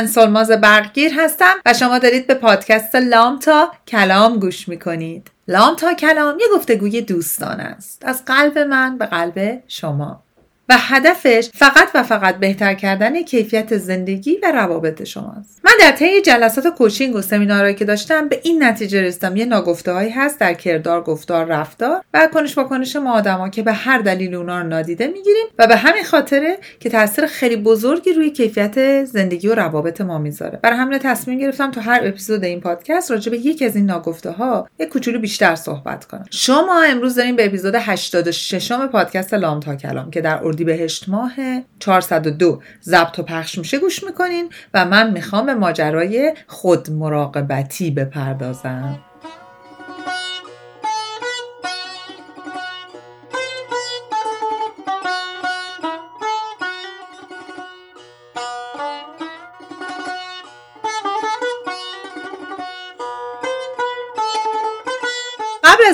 من سلماز برقگیر هستم و شما دارید به پادکست لام تا کلام گوش می‌کنید. لام تا کلام یه گفتگوی دوستان است. از قلب من به قلب شما. و هدفش فقط و فقط بهتر کردن کیفیت زندگی و روابط شماست. من در طی جلسات کوچینگ و سمینارهایی که داشتم به این نتیجه رسیدم. یه ناگفته هایی هست در کردار گفتار رفتار و کنش کنش ما آدما که به هر دلیل اونا رو نادیده می‌گیریم و به همین خاطره که تاثیر خیلی بزرگی روی کیفیت زندگی و روابط ما می‌ذاره. برای همین تصمیم گرفتم تو هر اپیزود این پادکست راجع به یکی از این ناگفته ها یه کوچولو بیشتر صحبت کنم. شما امروز داریم به اپیزود 86 پادکست لام تا کلام که در بهشت ماه 402 ضبط و پخش میشه گوش می‌کنین و من می‌خوام به ماجرای خود مراقبتی بپردازم.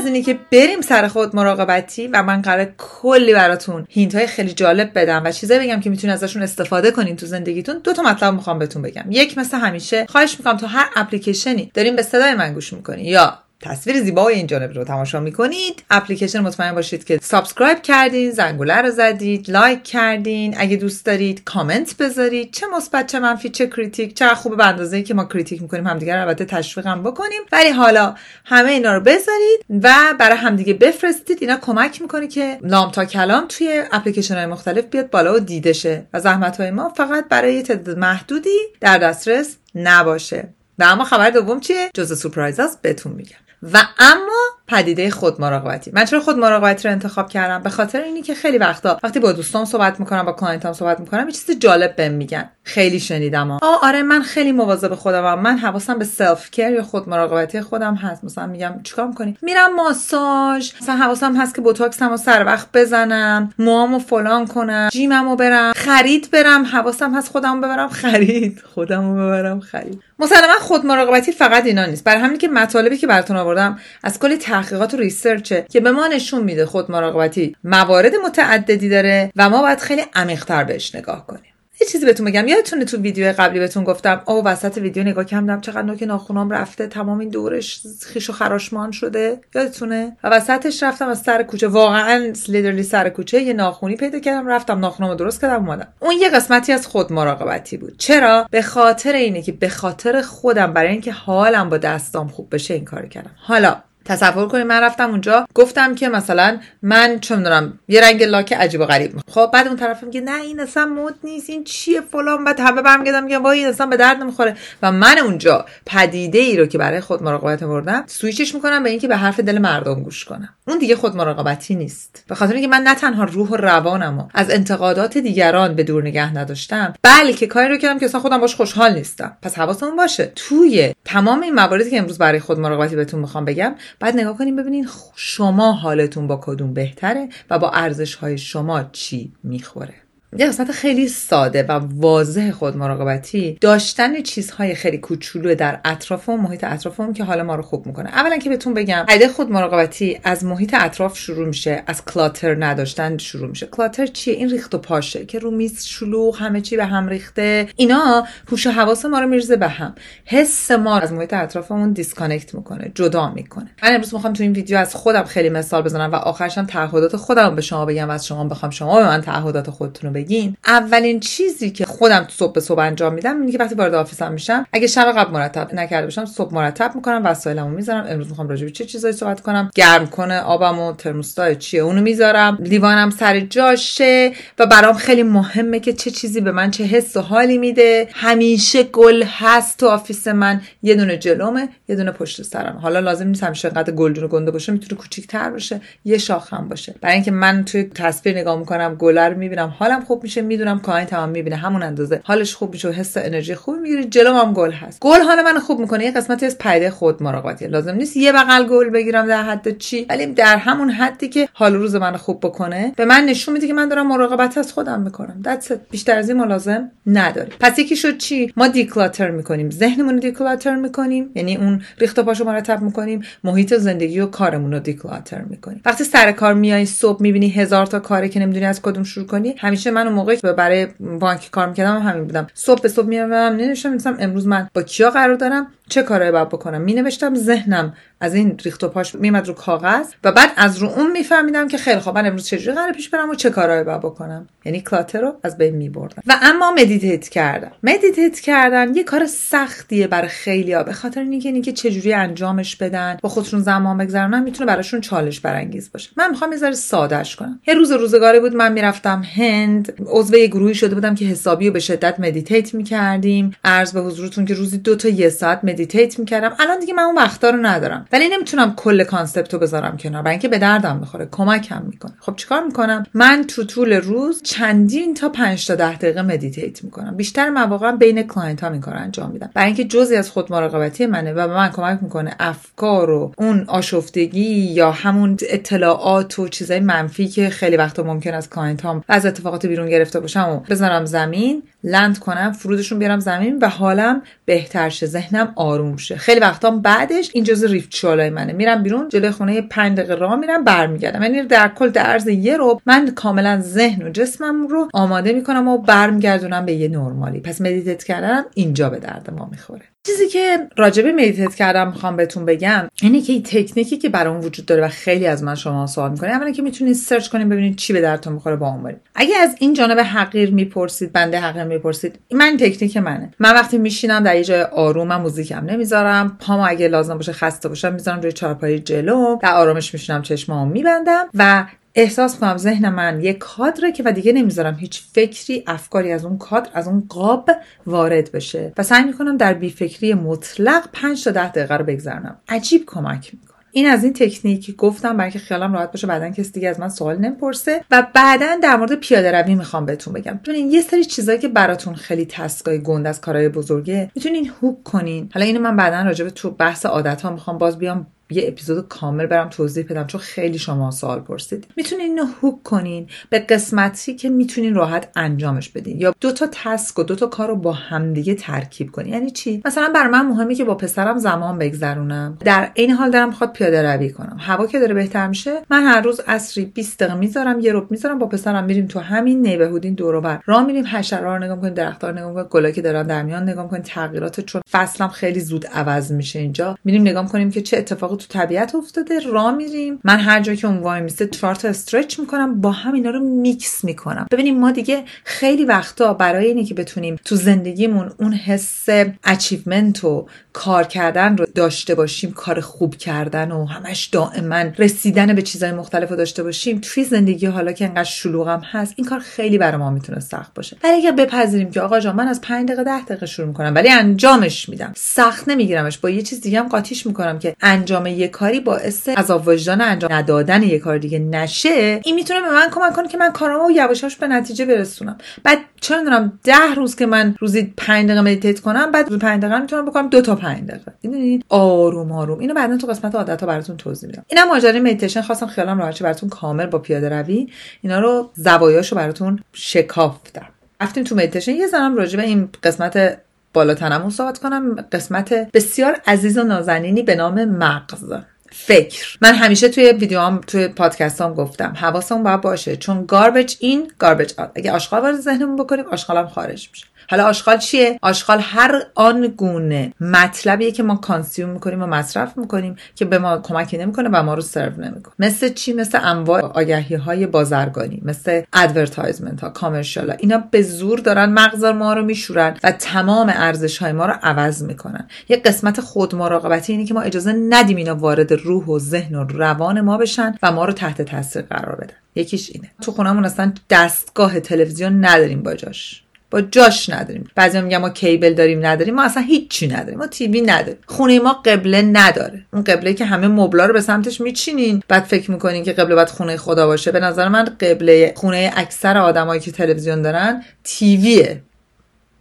اینی که بریم سر خود مراقبتی و من قراره کلی براتون hint های خیلی جالب بدم و چیزایی بگم که می‌تونید ازشون استفاده کنین تو زندگیتون. دو تا مطلب می‌خوام بهتون بگم. یک مثل همیشه خواهش می‌کنم تو هر اپلیکیشنی دارین به صدای من گوش می‌کنی یا تصویر زیبای این جانب رو تماشا می‌کنید. اپلیکیشن مطمئن باشید که subscribe کردین زنگوله رو زدید لایک کردین. اگه دوست دارید کامنت بذارید. چه مثبت چه منفی چه critique چه خوبه به اندازه که ما critique می‌کنیم همدیگه رو البته تشویق هم بکنیم. ولی حالا همه اینا رو بذارید و برای همدیگه بفرستید. اینا کمک می‌کنه که لام تا کلام توی اپلیکیشن های مختلف بیاد بالا و دیده شه. و زحمت های ما فقط برای تعداد محدودی در دسترس نباشه. و اما خبر دوم چیه؟ جز سورپرایز بهتون میگم. و اما پدیده خود مراقبتی. من چرا خود مراقبتی رو انتخاب کردم؟ به خاطر اینی که خیلی وقتا وقتی با دوستان صحبت می‌کنم با client ام صحبت می‌کنم یه چیز جالب بهم میگن. خیلی شنیدم آه آره من خیلی مواظب خودم من حواسم به self-care یا خود مراقبتی خودم هست. مثلا میگم چیکار می‌کنی؟ میرم ماساژ. مثلا حواسم هست که بوتاکسم رو سر وقت بزنم موامو فلان کنم gym مو برم خرید برم. حواسم هست خودمو ببرم خرید. خودمو ببرم خرید. مسلما خود مراقبتی فقط اینا نیست. برای همین که مطالبی که براتون آوردم از کلی تحقیقات و ریسرچه که به ما نشون میده خود مراقبتی موارد متعددی داره و ما باید خیلی عمیقتر بهش نگاه کنیم. یه چیزی بهتون بگم یادتونه تو ویدیو قبلی بهتون گفتم او وسط ویدیو نگاه کردم چقدر نوک ناخونام رفته تمام این دورش خیش و خراشمان شده. یادتونه؟ و وسطش رفتم از سر کوچه واقعا لیدرلی سر کوچه یه ناخونی پیدا کردم رفتم ناخونامو درست کردم اومدم. اون یه قسمتی از خود مراقبتی بود. چرا؟ به خاطر اینه که به خاطر خودم برای اینکه حالم با دستام خوب بشه این کار کردم. حالا تصور کنید من رفتم اونجا گفتم که مثلا من چه می‌دونم یه رنگ لاک عجیب و غریب خب بعد اون طرف میگه نه این اصلا مد نیست این چیه فلان؟ بعد همه برمیگردم میگم وای این اصلا به درد نمی‌خوره. و من اونجا پدیده ای رو که برای خود مراقبت بردم سویچش می‌کنم به اینکه به حرف دل مردم گوش کنم. اون دیگه خود مراقبتی نیست. به خاطر اینکه من نه تنها روح و روانمو از انتقادات دیگران به دور نگه نداشتم بلکه کاری رو کردم که اصلا خودم باش خوشحال نیستم. پس حواسمون باشه توی تمام این مواردی که امروز برای خود مراقبتی بهتون می‌خوام بگم بعد نگاه کنیم ببینین شما حالتون با کدوم بهتره و با ارزش های شما چی می‌خوره. یه قسمت خیلی ساده و واضح خود مراقبتی داشتن چیزهای خیلی کوچولو در اطراف و محیط اطرافمون که حال ما رو خوب می‌کنه. اولا که بهتون بگم ایده خود مراقبتی از محیط اطراف شروع میشه از کلاتر نداشتن شروع میشه. کلاتر چیه؟ این ریخت و پاشه که رو میز شلوغ همه چی به هم ریخته. اینا هوش و حواس ما رو میرزه به هم. حس ما از محیط اطرافمون disconnect می‌کنه جدا می‌کنه. من امروز می‌خوام تو این ویدیو از خودم خیلی مثال بزنم و آخرش هم تعهدات خودم به شما بگم و از شما بخوام شما به من تعهدات خودتون رو بگین اولین چیزی که خودم صبح به صبح انجام میدم اینه که وقتی وارد office م میشم اگه شب قبل مرتب نکرده باشم صبح مرتب می‌کنم وسایلمو می‌ذارم. امروز می‌خوام راجع به چه چیزایی صحبت کنم؟ گرم کنه آبمو ترموستای چیه اونو می‌ذارم. لیوانم سر جاشه و برام خیلی مهمه که چه چیزی به من چه حس و حالی میده. همیشه گل هست تو office من. یه دونه جلومه یه دونه پشت سرم حالا لازم نیست همیشه انقدر گلدون گنده باشه می‌تونه کوچیک‌تر باشه یه شاخم باشه. برای اینکه من توی تصویر نگاه می‌کنم گل رو می‌بینم حالم خوب میشه می‌دونم client هم می‌بینه همون اندازه. حالش خوب میشه و حس انرژی خوبی می‌گیره جلو هم گل هست. گل حال من خوب می‌کنه. یه قسمتی از پدیده خود مراقبتی لازم نیست یه بغل گل بگیرم در حد چی ولی در همون حدی که حال روز من خوب بکنه به من نشون میده که من دارم مراقبت از خودم می‌کنم. that's it بیشتر از این لازم نداره پس یکی شد چی؟ ما declutter می‌کنیم. ذهنمون رو declutter می‌کنیم. یعنی اون ریخت و پاشو مرتب می‌کنیم. محیط زندگی و کارمون رو declutter می‌کنیم. وقتی سر کار میای صبح می‌بینی هزار تا کاری که نمی‌دونی از کدوم شروع کنی همیشه من اون موقعی که برای بانک کار می‌کردم همین بودم. صبح به صبح میرم میشینم امروز من با کیا قرار دارم. چه کارایی باید بکنم؟ می نوشتم ذهنم از این ریخت و پاش میمد رو کاغذ و بعد از رو اون میفهمیدم که خیلی خوب من امروز چجوری قرار پیش برم و چه کارایی باید بکنم؟ یعنی clutter رو از بین میبردم. و اما meditate کردم. meditate کردن یه کار سختیه برای خیلیا به خاطر اینکه اینکه چجوری انجامش بدن با خودشون زمان بگذرونن می‌تونه براشون چالش برانگیز باشه. من می‌خوام یه ذره سادهش کنم. یه روز روزگاری بود من می‌رفتم هند. عضو یه گروهی شده بودم که حسابی و به شدت meditate می‌کردیم. عرض به حضورتون که روزی دو تا یه ساعت meditate می‌کردم. الان دیگه من اون وقتا رو ندارم. ولی نمی‌تونم کل concept رو بذارم کنار. برای اینکه به دردم می‌خوره. کمکم می‌کنه. خب چیکار می‌کنم؟ من تو طول روز چندین تا 5 تا 10 دقیقه meditate می‌کنم. بیشتر مواقع بین client ها این انجام میدم. برای اینکه جزی از خود مراقبتی منه و به من کمک می‌کنه افکار و اون آشفتگی یا همون اطلاعات و چیزای منفی که خیلی وقتا ممکن از client هم از اتفاقات بیرون گرفته باشم و بذارم زمین land کنم فرودشون بیارم زمین و حالم بهتر شه. ذهنم آروم شه. خیلی وقتا بعدش این جزء ritual ای منه. میرم بیرون جلوی خونه 5 دقیقه راه میرم برمیگردم. یعنی در کل در عرض یه ربع من کاملا ذهن و جسمم رو آماده می‌کنم و برمیگردونم به یه نرمالی. پس meditate کردنم اینجا به درد ما می‌خوره. چیزی که راجبه meditate کردم می‌خوام بهتون بگم اینه که تکنیکی که برای اون وجود داره و خیلی از من شما سوال می‌کنه اولا که می‌تونید سرچ کنید ببینید چی به درتون می‌خوره با اون برید. اگه از این جانب حقیر می‌پرسید بنده حقیر می‌پرسید من تکنیک منه. من وقتی میشینم در یه جای آروم من موزیکم نمی‌ذارم پامو اگه لازم باشه خسته باشم می‌ذارم روی چهارپای جلو در آرامش میشینم چشمامو میبندم و احساس کنم ذهن من یک کادره که و دیگه نمی‌ذارم هیچ فکری افکاری از اون کادر از اون قاب وارد بشه. و سعی می‌کنم در بیفکری مطلق 5 تا 10 دقیقه رو بگذرنم عجیب کمک می‌کنه. این از این تکنیکی گفتم برای که خیالم راحت باشه بعدا کسی دیگه از من سوال نمی‌پرسه. و بعدا در مورد پیاده روی می‌خوام بهتون بگم. ببینین یه سری چیزایی که براتون خیلی تسکای گند از کارهای بزرگه می‌تونین هوک کنین. حالا اینو من بعدا راجع به تو بحث عادت ها می‌خوام. باز بیام یه اپیزود کامل برم توضیح بدم چون خیلی شما سوال پرسید. می‌تونین اینو هوک کنین به قسمتی که می‌تونین راحت انجامش بدین. یا دو تا تسک و دو تا کار رو با همدیگه ترکیب کنین. یعنی چی؟ مثلا بر من مهمه که با پسرم زمان بگذرونم. در این حال دارم می‌خواد پیاده روی کنم. هوا که داره بهتر میشه من هر روز عصری 20 دقیقه می‌ذارم یه رب می‌ذارم با پسرم میریم تو همین neighborhood این دور و بر. راه میریم حشرا رو نگاه کنیم درخت‌ها رو نگاه کنیم گلا که دارن در میان نگاه کنیم تغییرات چون فصلم خیلی زود عوض میشه اینجا. میریم نگاه کنیم که چه تو طبیعت افتاده را میریم. من هر جا که اون وای میسته چهار تا stretch می‌کنم با هم اینا رو میکس می‌کنم. ببینیم ما دیگه خیلی وقتا برای اینی که بتونیم تو زندگیمون اون حس achievement و کار کردن رو داشته باشیم کار خوب کردن و همش دائما رسیدن به چیزهای مختلف رو داشته باشیم توی زندگی حالا که انقدر شلوغم هست این کار خیلی برای ما می‌تونه سخت باشه. ولی اگر بپذیریم که آقا جان من از 5 دقیقه 10 دقیقه شروع می‌کنم ولی انجامش میدم سخت نمیگیرمش. با یه چیز دیگه هم قاطیش می‌کنم که انجام یه کاری باعث عذاب وجدان انجام ندادن یه کار دیگه نشه این می‌تونه به من کمک کنه که من کارامو یواشاش به نتیجه برسونم. بعد چه می‌دونم ده روز که من روزی 5 دقیقه meditate کنم بعد 5 دقیقه می‌تونم بکنم دو تا 5 دقیقه. می‌دونید آروم آروم. اینو بعدا تو قسمت عادت ها براتون توضیح میدم. اینم ماجرای مدیتیشن خواستم خیالم راحت براتون کامل با پیاده روی. اینا رو زوایاشو براتون شکافتم. رفتیم تو مدیتیشن یه ذره هم راجع به این قسمت بالاتنمون صحبت کنم. قسمت بسیار عزیز و نازنینی به نام مغز. فکر. من همیشه توی ویدیوام توی پادکست هم گفتم حواسمون باید باشه. چون garbage in garbage out اگه آشغال وارد ذهنمون بکنیم آشغال هم خارج میشه. حالا آشغال چیه؟ آشغال هر آن گونه مطلبیه که ما consume می‌کنیم و مصرف می‌کنیم که به ما کمکی نمی‌کنه و ما رو سرو نمی‌کنه. مثل چی؟ مثل انواع آگهی های بازرگانی مثل advertisement ها commercial ها اینا به زور دارن مغز ما رو میشورن و تمام ارزش های ما رو عوض می‌کنن. یه قسمت خود مراقبتی اینه که ما اجازه ندیم اینا وارد روح و ذهن و روان ما بشن و ما رو تحت تاثیر قرار بدن. یکیش اینه. تو خونمون اصلا دستگاه تلویزیون نداریم با جاش. با جاش نداریم. بعضی میگن ما کیبل داریم نداریم. ما اصلا هیچی نداریم. ما تیوی نداریم. خونه ما قبله نداره. اون قبله که همه مبلا رو به سمتش میچینین. بعد فکر می‌کنین که قبله باید خونه خدا باشه. به نظر من قبله خونه اکثر آدمایی که تلویزیون دارن تیویه.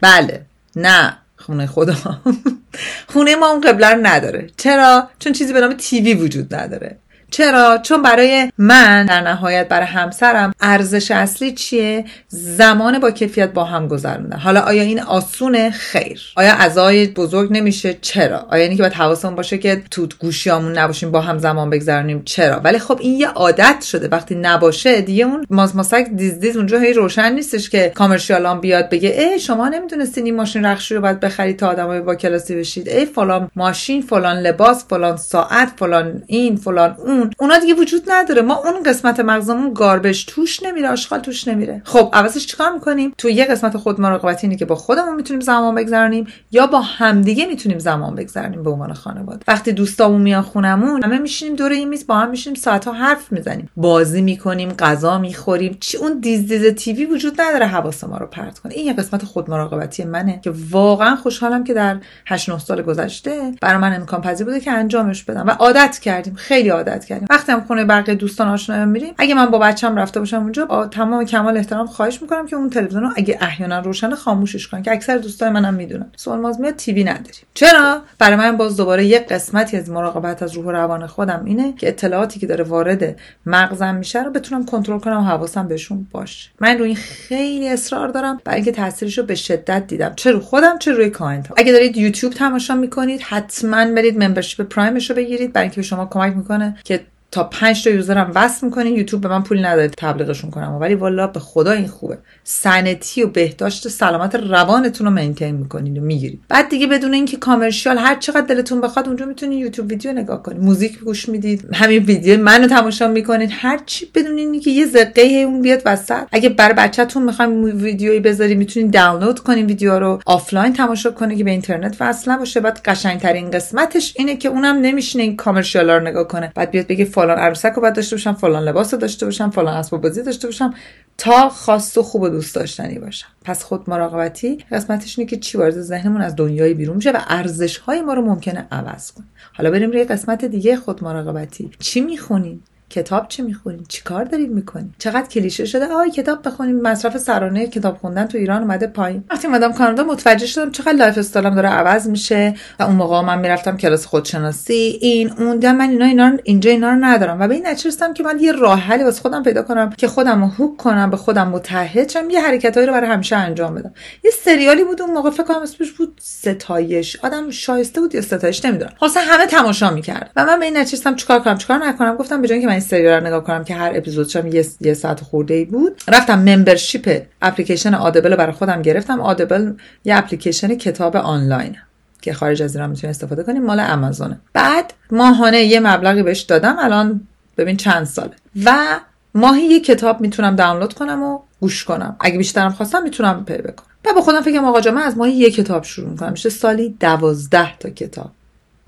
بله. نه. خونه خدا. خونه ما اون قبله رو نداره. چرا؟ چون چیزی به نام تیوی وجود نداره. چرا؟ چون برای من در نهایت برای همسرم ارزش اصلی چیه؟ زمان با کیفیت با هم گذروندن حالا آیا این آسونه؟ خیر. آیا ازای بزرگ نمیشه؟ چرا؟ آیا اینکه باید حواسمون باشه که تو گوشیامون نباشیم با هم زمان بگذرونیم؟ چرا؟ ولی خب این یه عادت شده. وقتی نباشه دیگه اون ماز ماسک دیز دیز اونجا هی روشن نیستش که کامرشیالان بیاد بگه ای شما نمی‌دونستین این ماشین رخشی رو باید بخرید تا آدمای با کلاسی بشید. ای فلان ماشین فلان لباس فلان ساعت فلان این فلان اون. اونا دیگه وجود نداره. ما اون قسمت مغزمون گاربش توش نمیره آشغال توش نمیره. خب عوضش چیکار می‌کنیم؟ تو یه قسمت خود مراقبتی اینه که با خودمون می‌تونیم زمان بگذرونیم یا با همدیگه می‌تونیم زمان بگذرونیم به عنوان خانواده. وقتی دوستامون میان خونمون همه میشینیم دور این میز با هم میشینیم ساعتها حرف می‌زنیم. بازی می‌کنیم غذا می‌خوریم. چی؟ اون دیز دیز تیوی وجود نداره حواس ما رو پرت کنه. این یه قسمت خود مراقبتی منه که واقعا خوشحالم که در 8 9 سال گذشته برای من امکان پذیر بوده که انجامش بدم. و عادت کردیم. خیلی عادت کردیم. وقتی هم خونه بقیه دوستان آشنا میریم اگه من با بچه‌م رفته باشم اونجا با تمام کمال احترام خواهش می‌کنم که اون تلویزیون رو اگه احیانا روشن خاموشش کنن که اکثر دوستای منم می‌دونن. سوال ماز میاد تیوی نداریم. چرا؟ برای من باز دوباره یک قسمتی از مراقبت از روح و روان خودم اینه که اطلاعاتی که داره وارد مغزم میشه رو بتونم کنترل کنم و حواسم بهشون باشه. من روی این خیلی اصرار دارم برای اینکه تاثیرش به شدت دیدم. چه رو خودم چه روی client اگه دارید یوتیوب تماشا می‌کنید حتما برید membership prime ش بگیرید. برای اینکه به شما کمک می‌کنه تا 5 تا user م وصل می‌کنین یوتیوب به من پول نداره تبلیغشون کنم. ولی والا به خدا این خوبه. sanity و بهداشت سلامت روانتون رو maintain می‌کنین و می‌گیرید. بعد دیگه بدون اینکه commercial هر چقدر دلتون بخواد اونجا می‌تونید یوتیوب ویدیو نگاه کنید موزیک گوش می‌دید همین ویدیو منو تماشا می‌کنید. هر چی بدون اینکه یه دفعه اون بیاد وسط. اگه برای بچه‌تون می‌خوایم ویدیویی بذاری می‌تونید دانلود کنین ویدیو رو آفلاین تماشا کنید که به اینترنت وصل نباشه. بعد قشنگترین قسمتش اینه که اونم نمیشینه این commercial ا رو نگاه کنه. بعد بیاد بگه فلان عروسک رو باید داشته باشم فلان لباس رو داشته باشم فلان اسباب بازی داشته باشم تا خاص و خوب و دوست داشتنی باشم. پس خود مراقبتی قسمتش اینه که چی وارد ذهنمون از دنیای بیرون میشه و ارزش های ما رو ممکنه عوض کنه. حالا بریم روی قسمت دیگه خود مراقبتی. چی می‌خونیم؟ کتاب چه می‌خونین چیکار دارید می‌کنین چقدر کلیشه شده؟ آی کتاب بخونیم. مصرف سرانه کتاب خوندن تو ایران اومده پایین. وقتی اومدم کانادا متوجه شدم چقدر lifestyle م داره عوض میشه و اون موقع من می‌رفتم کلاس خودشناسی. این اون ده من اینا اینا اینجا اینا رو ندارم. و به این نچرستم که من یه راه حلی واسه خودم پیدا کنم که خودم رو hook کنم به خودم متحد شم. یه حرکتایی رو برای همیشه انجام بدم. یه سریالی بود اون موقع فکر کنم اسمش بود ستایش. آدم شایسته بود یا ستایش نمی‌دونم. خاصا همه تماشا می‌کرد. و من به این نچرستم چیکار کنم چیکار نکنم؟ گفتم به که من سریال نگاه کنم که هر اپیزودش هم یه, ساعت خورده ای بود. رفتم ممبرشیپ اپلیکیشن آدبل رو برای خودم گرفتم. آدبل یه اپلیکیشن کتاب آنلاین که خارج از ایران می‌تونی استفاده کنیم مال آمازونه بعد ماهانه یه مبلغی بهش دادم الان ببین چند ساله. و ماهی یه کتاب می‌تونم دانلود کنم و گوش کنم. اگه بیشترم خواستم می‌تونم پی بکنم. و با خودم فکرم آقا من از ماهی یه کتاب شروع می‌کنم. میشه سالی دوازده تا کتاب.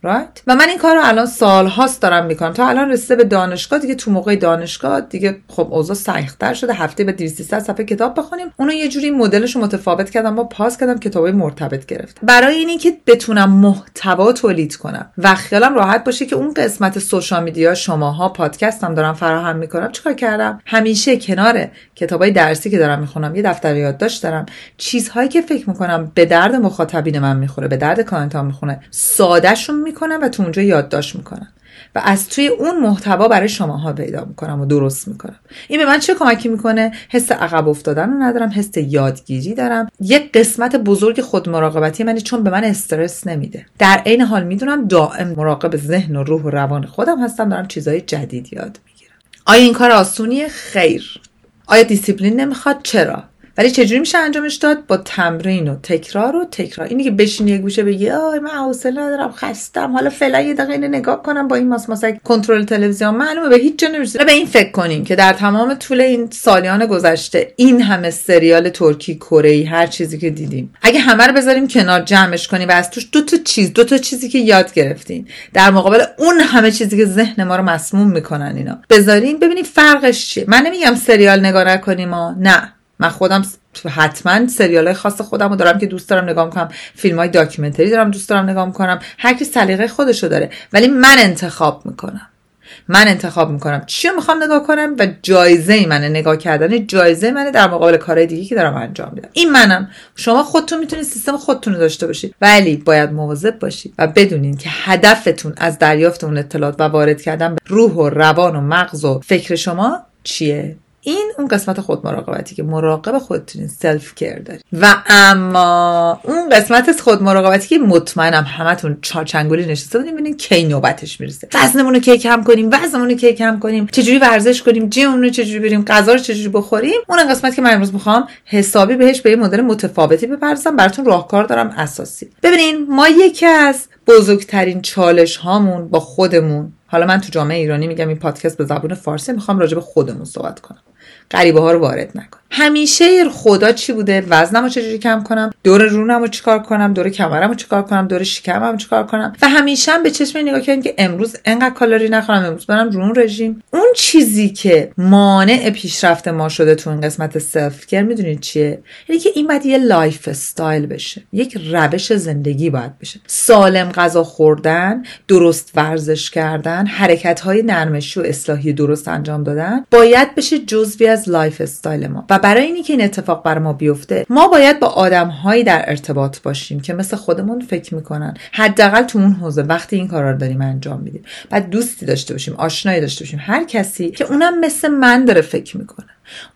Right? و من این کار رو الان سال هاست دارم می‌کنم. تا الان رسیده به دانشگاه دیگه تو موقع دانشگاه دیگه خب اوضاع سختتر شده. هفته به 200 صفحه کتاب بخونیم. اونو یه جوری مدلش رو متفاوت کردم. با پاس کردم کتابای مرتبط گرفت برای اینی که بتونم محتوا تولید کنم و خیالم راحت باشه که اون قسمت سوشال میدیا شماها پادکستم دارم فراهم می‌کنم چیکار کردم؟ همیشه کنار کتابای درسی که دارم می‌خونم یه دفتر یادداشت دارم. چیزهایی که فکر می‌کنم به درد مخاطبین من می‌خوره به درد کانتام می‌خونه سادهشون می‌کنم و تو اونجا یادداشت می‌کنم. و از توی اون محتوا برای شماها پیدا می‌کنم و درست می‌کنم. این به من چه کمکی می‌کنه؟ حس عقب افتادن رو ندارم حس یادگیری دارم. یک قسمت بزرگ خود مراقبتی منی چون به من استرس نمیده. در عین حال می‌دونم دائم مراقب ذهن و روح و روان خودم هستم دارم چیزهای جدید یاد می‌گیرم. آیا این کار آسونیه؟ خیر. آیا دیسیپلین نمی‌خواد؟ چرا؟ ولی چجوری میشه انجامش داد؟ با تمرین و تکرار و تکرار. اینی که بشینی یه گوشه بگی آی من حوصله ندارم خستم حالا فعلا یه دقیقه اینو نگاه کنم با این ماس ماسک کنترل تلویزیون. معلومه به هیچ جا نمی‌رسه به این فکر کنیم که در تمام طول این سالیان گذشته این همه سریال ترکی کره هر چیزی که دیدیم اگه همه رو بذاریم کنار جمعش کنیم و از توش دو تا چیز دو تا چیزی که یاد گرفتین در مقابل اون همه چیزی که ذهن ما رو مسموم می‌کنن اینا. بذارین ببینید فرقش چیه. من نمیگم سریال نگاه نکنیم نه. من خودم حتما سریال خاص خودم رو دارم که دوست دارم نگاه کنم. فیلم های داکیومنتری دارم دوست دارم نگاه کنم. هر کی سلیقه خودشو داره. ولی من انتخاب می‌کنم. من انتخاب می‌کنم. چی می‌خوام نگاه کنم و جایزه منه نگاه کردن جایزه منه در مقابل کارهای دیگه که دارم انجام میدم. این منم. شما خودتون می‌تونید سیستم خودتون رو داشته باشید. ولی باید مواظب باشید و بدونین که هدفتون از دریافت اون اطلاعات و وارد کردن به روح و روان و مغز و فکر شما چیه؟ این اون قسمت خود مراقبتی که مراقب خودتونین self care داری. و اما اون قسمت از خود مراقبتی که مطمئنم همتون چارچنگولی نشسته بودیم ببینین کی نوبتش می‌رسه. وزنمون رو کی کم کنیم وزنمون رو کی کم کنیم چجوری ورزش کنیم gym مون رو چجوری بریم غذا رو چجوری بخوریم. اون قسمت که من امروز می‌خوام حسابی بهش به یه مدل متفاوتی بپردازم براتون راهکار دارم اساسی. ببینین ما یکی از بزرگترین چالش هامون با خودمون حالا من تو جامعه ایرانی میگم این پادکست به زبون فارسی می‌خوام راجع به خودمون صحبت کنم. غریبه ها رو وارد نکن. همیشه خدا چی بوده؟ وزنم رو چجوری کم کنم؟ دور رونم رو چیکار کنم؟ دور کمرم رو چیکار کنم؟ دور شکمم رو چیکار کنم؟ و همیشه هم به چشم نگاه کردیم که امروز انقدر کالری نخورم امروز برم رون رژیم. اون چیزی که مانع پیشرفت ما شده تو این قسمت self care می‌دونید چیه؟ یعنی که این باید یه lifestyle بشه. یک روش زندگی باید بشه. سالم غذا خوردن درست ورزش کردن حرکت های نرمشی و اصلاحی درست انجام دادن باید بشه جزوی از lifestyle ما. و برای اینی که این اتفاق بر ما بیفته ما باید با آدمهایی در ارتباط باشیم که مثل خودمون فکر می‌کنن. حداقل تو اون حوزه وقتی این کارا رو داریم انجام میدیم. بعد دوستی داشته باشیم آشنایی داشته باشیم. هر کسی که اونم مثل من داره فکر می‌کنه.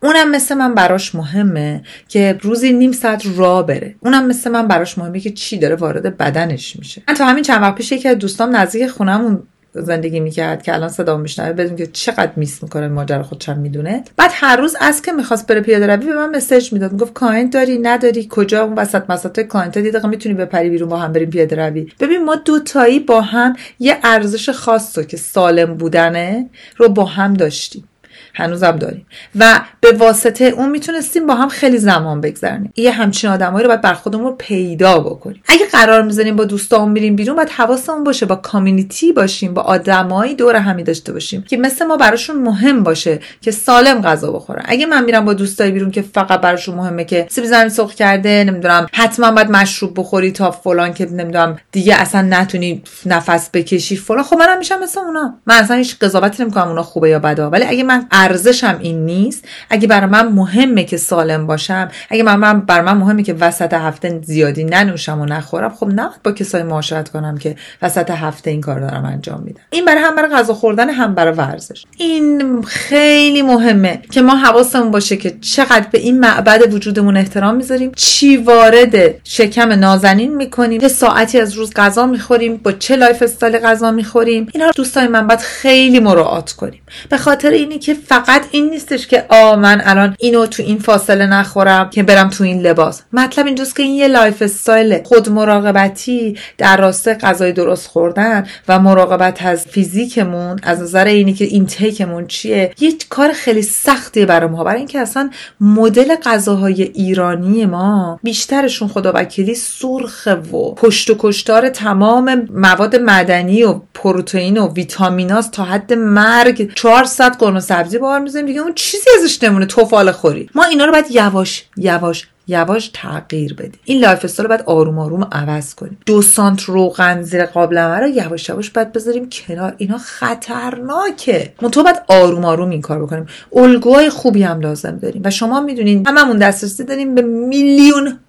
اونم مثل من براش مهمه که روزی نیم ساعت راه بره. اونم مثل من براش مهمه که چی داره وارد بدنش میشه. من تا همین چند وقت پیش یکی از دوستام نزدیک خونمون زندگی می‌کرد که الان صدا میشنوه بدون که چقدر miss می‌کنه ماجرا خودشم می‌دونه. بعد هر روز از که می‌خواست بره پیاده روی به من message می‌داد. می‌گفت client داری؟ نداری؟ کجا؟ اون وسط مسات client یه دقیقه می‌تونی بپری بیرون با هم بریم پیاده روی. ببین ما دوتایی با هم یه ارزش خاص رو که سالم بودنه رو با هم داشتیم. هنوزم داریم. و به واسطه اون می‌تونستیم با هم خیلی زمان بگذرنیم یه همچین آدمایی رو باید بر خودمون پیدا بکنیم. اگه قرار می‌زنیم با دوستامون میریم بیرون باید حواسمون باشه با community باشیم با آدمایی دور همی داشته باشیم که مثل ما براشون مهم باشه که سالم غذا بخورن. اگه من میرم با دوستای بیرون که فقط براشون مهمه که سیب زمینی سرخ کرده نمی‌دونم حتما باید مشروب بخوری تا فلان که نمی‌دونم دیگه اصلا نتونی نفس بکشی فلان. خب منم میشم مثل اونا. من اصلا هیچ قضاوتی نمی‌کنم اونا خوبه یا بده. ولی اگه من ارزشم این نیست. اگه برای من مهمه که سالم باشم اگه من, من بر من مهمه که وسط هفته زیادی ننوشم و نخورم خب نه با کسایی معاشرت کنم که وسط هفته این کار دارم انجام میدم. این برای هم برای غذا خوردن هم برای ورزش. این خیلی مهمه که ما حواسمون باشه که چقدر به این معبد وجودمون احترام می‌ذاریم. چی وارد شکم نازنین می‌کنیم؟ چه ساعتی از روز غذا می‌خوریم با چه lifestyle غذا می‌خوریم؟ اینا دوستای من باید خیلی مراعات کنیم. به خاطر اینی که فقط این نیستش که آ من الان اینو تو این فاصله نخورم که برم تو این لباس. مطلب اینجاست که این یه lifestyle خود مراقبتی در راستای غذای درست خوردن و مراقبت از فیزیکمون از نظر اینی که intake مون چیه یه کار خیلی سختیه برای ما برای اینکه اصلا مدل غذاهای ایرانی ما بیشترشون خدا وکیلی سرخه و پخت و کشتار تمام مواد معدنی و پروتئین و ویتامیناست تا حد مرگ 400 قرمه سبزی بار می‌ذاریم دیگه. اون چیزی ازش نمونه. تفاله خوری. ما اینا رو باید یواش یواش یواش تغییر بدیم. این lifestyle باید آروم آروم عوض کنیم. دو سانت روغن زیر قابلمه رو یواش یواش باید بذاریم کنار. اینا خطرناکه. تو باید آروم آروم این کار بکنیم. الگوهای خوبی هم لازم داریم. و شما می‌دونین هممون دسترسی داریم به میلیون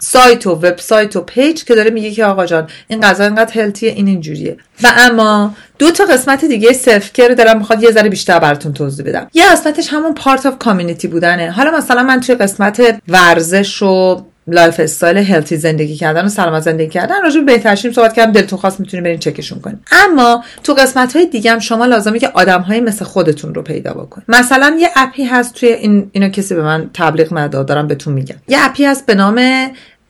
سایت و وبسایت و page که داره میگه که آقا جان این غذا اینقدر healthy ه این اینجوریه. و اما دو تا قسمت دیگه self care دارم می‌خواد یه ذره بیشتر براتون توضیح بدم. یه قسمتش همون part of community بودنه. حالا مثلا من توی قسمت ورزش و lifestyle healthy زندگی کردن و سلامت زندگی کردن راجع به بهترشیم صحبت کردم دلتون خواست می‌تونید برین چکشون کنید اما تو قسمت های دیگه هم شما لازمه که آدم های مثل خودتون رو پیدا بکنید مثلا یه app ی هست توی این اینو کسی به من تبلیغ نداد دارم بهتون میگم. یه app ی هست به نام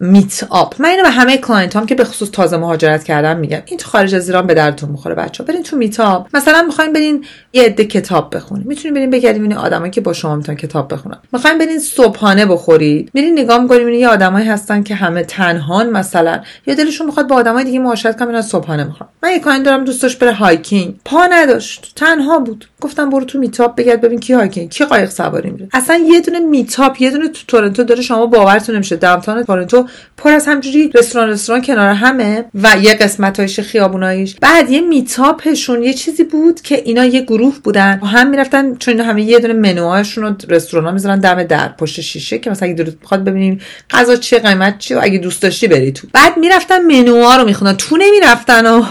Meetup من اینو به همه client هم که به خصوص تازه مهاجرت کردن میگم. این تو خارج از ایران به درتون می‌خوره بچه برین تو Meetup مثلا می‌خواین برین یه عده کتاب بخونید. می‌تونین برین بگردین این آدمایی که با شما می‌تونن کتاب بخونن. می‌خواین برین صبحانه بخورید. میرین نگاه می‌کنین یه آدمایی هستن که همه تنهان مثلا. یا دلشون می‌خواد با آدمای دیگه معاشرت کنن صبحانه می‌خوان من یه client دارم دوست داشت بره hiking پا نداشت. تنها بود. گفتم برو تو Meetup بگرد ببین کی hiking کی قایق سواری میره. اصلا یه دونه Meetup یه دونه تو تورنتو داره شما باورتون نمیشه. downtown تورنتو پر از همجوری رستوران رستوران کنار همه و یه قسمتایش خیابوناییش بعد یه میتاپشون یه چیزی بود که اینا یه گروه بودن. هم می‌رفتن چون همه یه دونه منوهاشون رو رستوران می‌ذارن دم در پشت شیشه که مثلا اگه دلت می‌خواد ببینیم غذا چیه قیمت چیه و اگه دوست داشتی بری تو. بعد می‌رفتن منوها رو میخوندن. تو نمی‌رفتن و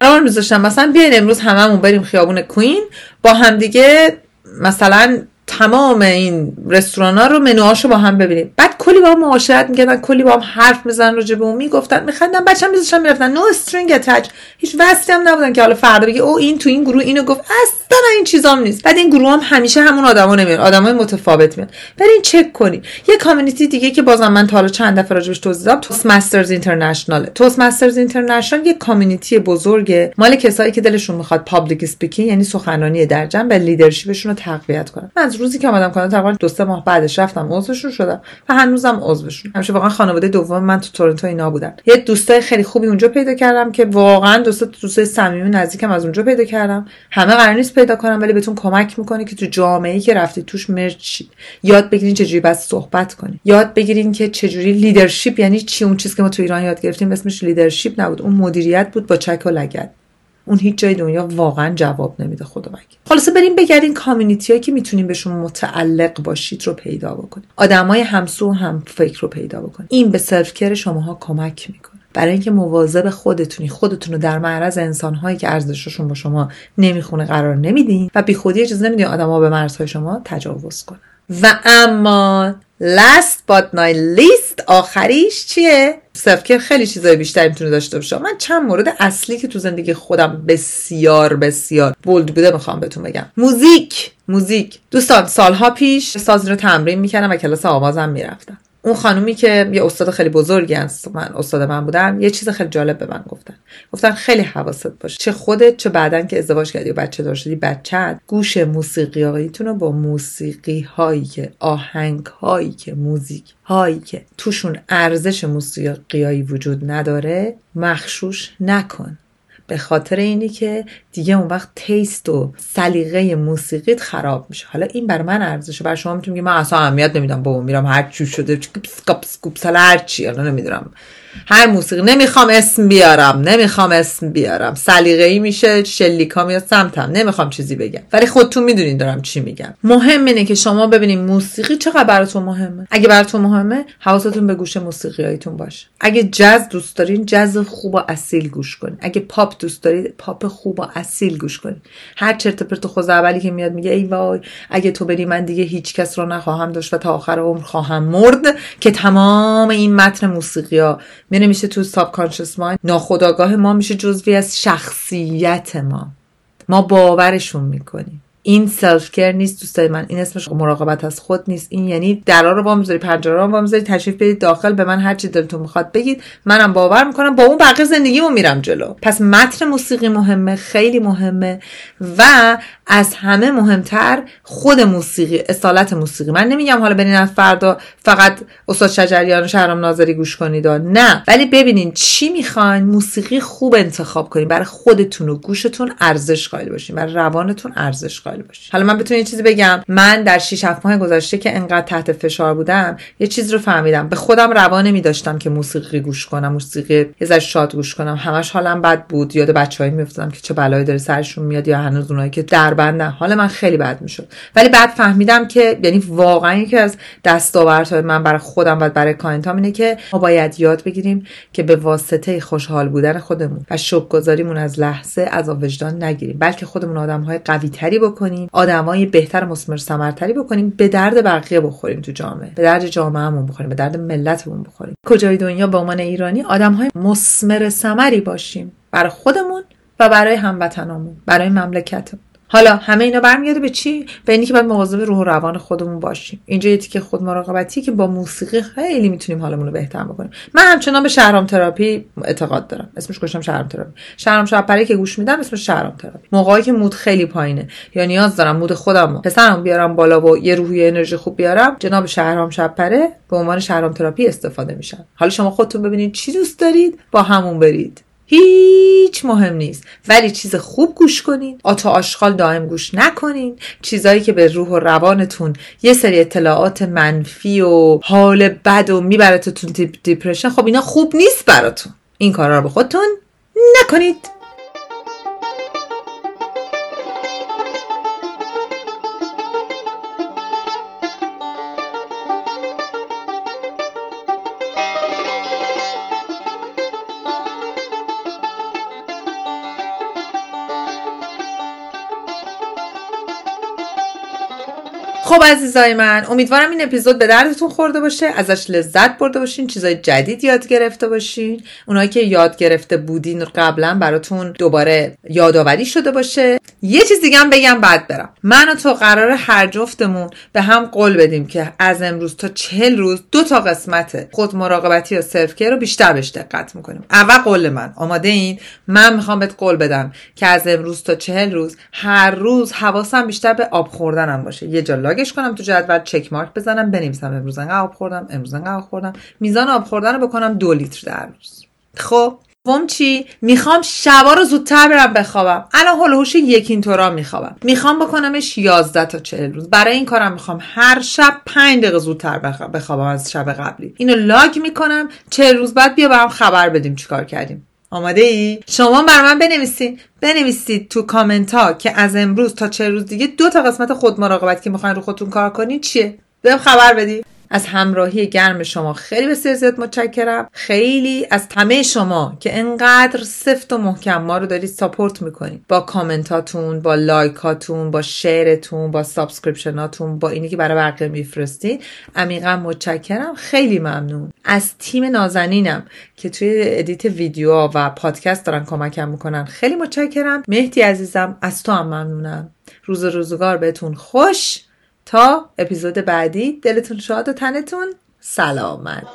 قرار میذاشتن. مثلا بیاین امروز هممون بریم خیابون کوین. با همدیگه مثلا تمام این رستوران ها رو منوهاشو با هم ببینیم. بعد کلی با هم معاشرت می‌کردن کلی با هم حرف می‌زنن راجع به اون می‌گفتن میخندن بچه‌م میذاشتن می‌رفتن. نو استرینگ اتچ هیچ وصلی هم نبودن که حالا فردا بگه او این تو این گروه اینو گفت. اصلا این چیزام نیست. بعد این گروه هم همیشه همون آدما نمیان آدمای متفاوت میان برین چک کنین یه community دیگه که بازم من تا حالا چند دفعه راجبش توضیح دادم Toastmasters International Toastmasters International یه community بزرگه. مال کسایی که دلشون می‌خواد public speaking یعنی سخنرانی در جمع و leadership شون رو تقویت کنن. من از روزی که اومدم کانادا تقریبا دو سه ماه بعدش رفتم عضوشون شدم. و هنوزم عضوشون. همیشه واقعا خانواده دوم من تو تورنتو اینا بودن. یه دوستای خیلی خوبی اونجا پیدا کردم که واقعا دوست دوستای صمیمی نزدیکم از اونجا پیدا کردم. همه قرار نیست پیدا کنم ولی بهتون کمک می‌کنه که تو جامعه ای که رفتید توش merge شید یاد بگیرین چجوری بس صحبت کنید یاد بگیرین که چجوری leadership یعنی چی؟ اون چیزی که ما تو ایران یاد گرفتیم اسمش leadership نبود. اون مدیریت بود با چک و لگد. اون هیچ جای دنیا واقعا جواب نمیده خدا وکیلی خلاصه بریم بگردین community که می‌تونین بهشون متعلق باشید رو پیدا بکنید آدمای همسو هم فکر رو پیدا بکنید این به self شماها کمک می‌کنه. برای اینکه مواظب خودتونی خودتون رو در معرض انسانهایی که ارزششون با شما نمی‌خونه قرار نمیدین و بیخودی اجازه نمیدین آدما به مرزهای شما تجاوز کنن. و اما last but not least آخریش چیه؟ سفکر خیلی چیزای بیشتری می‌تونه داشته باشه. من چند مورد اصلی که تو زندگی خودم بسیار بسیار بولد بوده می‌خوام بهتون بگم. موزیک موزیک. دوستان سالها پیش ساز رو تمرین می‌کردم و کلاس آوازم می‌رفتم. اون خانومی که یه استاد خیلی بزرگی هست من استاد من بودن یه چیز خیلی جالب به من گفتن. گفتن خیلی حواست باشه. چه خودت چه بعدن که ازدواج کردی و بچه دار شدی بچت گوش موسیقی هاییتون رو با موسیقی هایی که آهنگ هایی که موزیک هایی که توشون ارزش موسیقیایی وجود نداره مغشوش نکن. به خاطر اینی که دیگه اون وقت taste و سلیقه موسیقیت خراب میشه. حالا این بر من ارزشه. بر شما می‌تونم که من اصلا اهمیت نمیدم. بابا میرم هر چی شده. سکاپ سکوپ هر چی. حالا نمی‌دونم. هر موسیقی نمی‌خوام اسم بیارم نمی‌خوام اسم بیارم. سلیقه ای میشه شلیکا میاد سمتم. نمی‌خوام چیزی بگم. ولی خودتون می‌دونین دارم چی میگم. مهم اینه که شما ببینین موسیقی چقدر براتون مهمه. اگه براتون مهمه حواستون به گوش موسیقی هایتون باشه. اگه جز دوست دارین جز خوب و اصیل گوش کنین. اگه پاپ دوست دارید پاپ خوب و اصیل گوش کنین. هر چرت پرت خود اولی که میاد میگه ای وای اگه تو بری من دیگه هیچ کس رو نخواهم داشت و تا آخر عمر خواهم مرد که تمام این متن موسیقی ها می میشه تو subconscious mind. ناخداگاه ما میشه جزوی از شخصیت ما. ما باورشون می‌کنیم. این self care نیست دوستای من این اسمش مراقبت از خود نیست این یعنی درا رو وامذاری پنجره رو وامذاری تشریف بدید داخل به من هر چی دلتون می‌خواد بگید. منم باور می‌کنم با اون بقیه زندگیمو میرم جلو. پس متن موسیقی مهمه خیلی مهمه و از همه مهمتر خود موسیقی اصالت موسیقی. من نمیگم حالا برین از فردا فقط استاد شجریان و شهرام ناظری گوش کنید نه. ولی ببینین چی می‌خواین موسیقی خوب انتخاب کنین. برای خودتون و گوشتون ارزش قائل باشین برای روانتون ارزش باشین حالا من بتونم یه چیزی بگم. من در 6 7 ماه گذشته که انقدر تحت فشار بودم یه چیز رو فهمیدم. به خودم روانه نمیداشتم که موسیقی گوش کنم موسیقی یه ذره شاد گوش کنم. همش حالم بد بود. یاد بچه‌ای میافتادم که چه بلایی داره سرشون میاد یا هنوز اونایی که در بندن حال من خیلی بد می‌شد. ولی بعد فهمیدم که یعنی واقعا یکی از دستاوردهای من برای خودم و برای کاینتام اینه که ما باید یاد بگیریم که به واسطه خوشحال بودن خودمون و شکرگزاریمون از لحظه از وجدان نگیریم. بلکه خودمون آدمهای قوی تری بکنیم آدمای بهتر مسمر ثمرتری بکنیم به درد بقیه بخوریم تو جامعه. به درد جامعهمون بخوریم به درد ملتمون بخوریم کجای دنیا به عنوان ایرانی آدمهای مسمر ثمری باشیم. برای خودمون و برای هموطنامون برای مملکتمون. حالا همه اینا برمیگرده به چی؟ به اینکه باید مواظب روح و روان خودمون باشیم. اینجا یه تیکه خود مراقبتی که با موسیقی خیلی می‌تونیم حالمون رو بهتر بکنیم. من همچنان به شهرام تراپی اعتقاد دارم. اسمش گوشم شهرام تراپی. شهرام شب که گوش میدم اسمش شهرام تراپی. موقعی که mood خیلی پایینه. یا نیاز دارم mood خودم پسرم بیارم بالا و یه روحی انرژی خوب بیارم. جناب شهرام شب به عنوان شهرام تراپی استفاده میشن حالا شما خودتون ببینید چی دوست دارید. با همون برید. هیچ مهم نیست. ولی چیز خوب گوش کنین. آت آشغال دائم گوش نکنین. چیزایی که به روح و روانتون یه سری اطلاعات منفی و حال بد و میبرتتون دیپرشن خب اینا خوب نیست براتون. این کارا رو به خودتون نکنید. خب عزیزای من امیدوارم این اپیزود به دردتون خورده باشه ازش لذت برده باشین چیزای جدید یاد گرفته باشین. اونایی که یاد گرفته بودین قبلا براتون دوباره یادآوری شده باشه. یه چیز دیگه هم بگم بعد برم. من و تو قرار هر جفتمون به هم قول بدیم که از امروز تا چهل روز دو تا قسمت خود مراقبتی یا سلف رو بیشتر بهش دقت می‌کنیم. اول قول من. آماده این؟ من می‌خوام بهت قول بدم که از امروز تا چهل روز هر روز حواسم بیشتر به آب خوردنم باشه. یه جا لاگش کنم تو جدول چک مارک بزنم بنویسم امروز آب خوردم امروز آب خوردم. میزان آب خوردن رو بکنم دو لیتر در روز. خب دوم چی؟ می‌خوام شبا رو زودتر برم بخوابم. الان هلوهوش یک اینطورا میخوابم. می‌خوام بکنمش 11 تا 40 روز. برای این کارم می‌خوام هر شب 5 دقیقه زودتر بخوابم از شب قبلی. اینو لاگ می‌کنم. 40 روز بعد بیا برام خبر بدیم چیکار کردیم. آماده ای؟ شما بر من بنویسید بنویسید تو کامنت ها که از امروز تا چه روز دیگه دو تا قسمت خود مراقبت که می‌خواین رو خودتون کار کنید چیه؟ بهم خبر بدید از همراهی گرم شما خیلی بسیار زیاد متشکرم. خیلی از همه شما که انقدر سفت و محکم ما رو دارید support می‌کنید. با کامنتاتون با like اتون با share تون با subscription اتون با اینی که برای بقیه میفرستید. عمیقا متشکرم. خیلی ممنون. از تیم نازنینم که توی edit ویدیو و پادکست دارن کمکم می‌کنن. خیلی متشکرم. مهدی عزیزم از تو هم ممنونم. روز روزگار بهتون خوش. تا اپیزود بعدی. دلتون شاد و تنتون. سلامت.